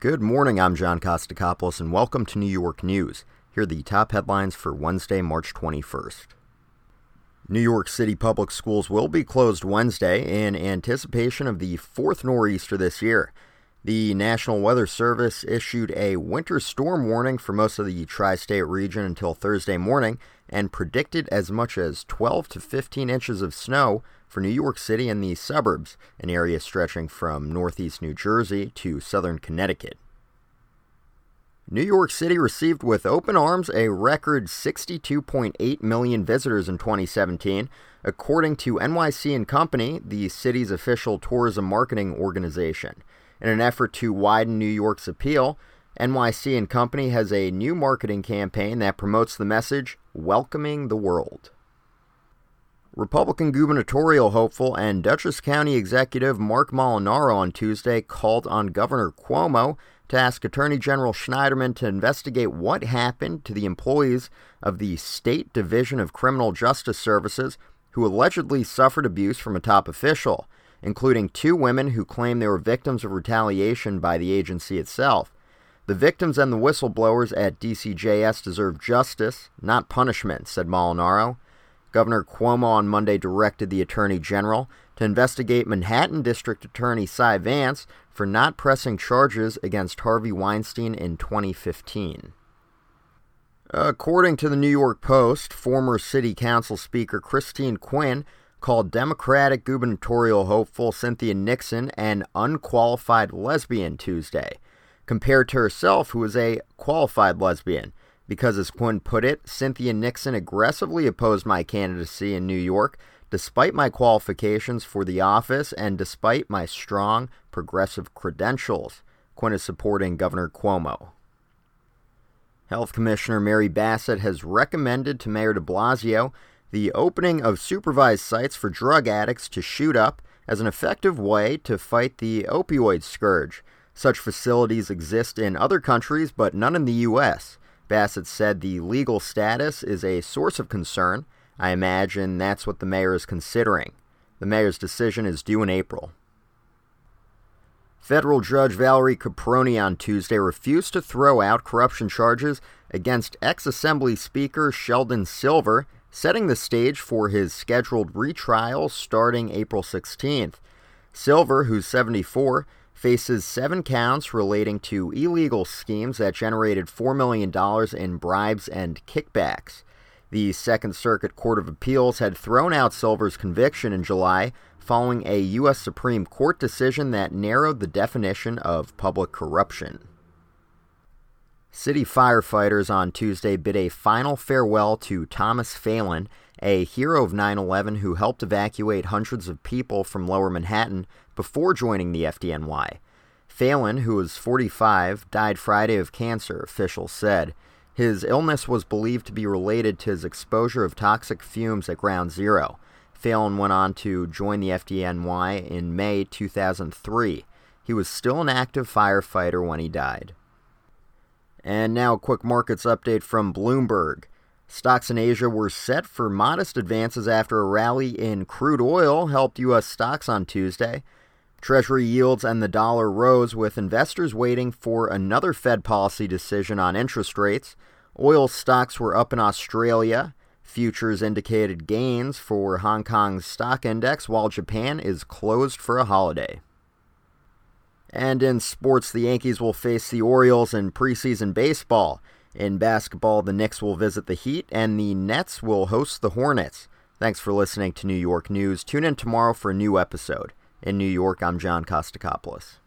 Good morning, I'm John Kostakopoulos, and welcome to New York News. Here are the top headlines for Wednesday, March 21st. New York City public schools will be closed Wednesday in anticipation of the fourth nor'easter this year. The National Weather Service issued a winter storm warning for most of the tri state region until Thursday morning and predicted as much as 12 to 15 inches of snow for New York City and the suburbs, an area stretching from northeast New Jersey to southern Connecticut. New York City received with open arms a record 62.8 million visitors in 2017, according to NYC and Company, the city's official tourism marketing organization. In an effort to widen New York's appeal, NYC and Company has a new marketing campaign that promotes the message welcoming the world. Republican gubernatorial hopeful and Dutchess County executive Marc Molinaro on Tuesday called on Governor Cuomo to ask Attorney General Schneiderman to investigate what happened to the employees of the State Division of Criminal Justice Services who allegedly suffered abuse from a top official, including two women who claim they were victims of retaliation by the agency itself. The victims and the whistleblowers at DCJS deserve justice, not punishment, said Molinaro. Governor Cuomo on Monday directed the Attorney General to investigate Manhattan District Attorney Cy Vance for not pressing charges against Harvey Weinstein in 2015. According to the New York Post, former City Council Speaker Christine Quinn called Democratic gubernatorial hopeful Cynthia Nixon an unqualified lesbian Tuesday, compared to herself, who is a qualified lesbian because, as Quinn put it, Cynthia Nixon aggressively opposed my candidacy in New York despite my qualifications for the office and despite my strong progressive credentials. Quinn is supporting Governor Cuomo. Health Commissioner Mary Bassett has recommended to Mayor de Blasio the opening of supervised sites for drug addicts to shoot up as an effective way to fight the opioid scourge. Such facilities exist in other countries, but none in the U.S. Bassett said the legal status is a source of concern. I imagine that's what the mayor is considering. The mayor's decision is due in April. Federal Judge Valerie Caproni on Tuesday refused to throw out corruption charges against ex Assembly Speaker Sheldon Silver, setting the stage for his scheduled retrial starting April 16th. Silver, who's 74, faces seven counts relating to illegal schemes that generated $4 million in bribes and kickbacks. The Second Circuit Court of Appeals had thrown out Silver's conviction in July following a U.S. Supreme Court decision that narrowed the definition of public corruption. City firefighters on Tuesday bid a final farewell to Thomas Phelan, a hero of 9 11 who helped evacuate hundreds of people from lower Manhattan before joining the FDNY. Phelan, who was 45, died Friday of cancer, officials said. His illness was believed to be related to his exposure of toxic fumes at Ground Zero. Phelan went on to join the FDNY in May 2003. He was still an active firefighter when he died. And now a quick markets update from Bloomberg. Stocks in Asia were set for modest advances after a rally in crude oil helped U.S. stocks on Tuesday. Treasury yields and the dollar rose with investors waiting for another Fed policy decision on interest rates. Oil stocks were up in Australia. Futures indicated gains for Hong Kong's stock index, while Japan is closed for a holiday. And in sports, the Yankees will face the Orioles in preseason baseball. In basketball, the Knicks will visit the Heat, and the Nets will host the Hornets. Thanks for listening to New York News. Tune in tomorrow for a new episode. In New York, I'm John Kostakopoulos.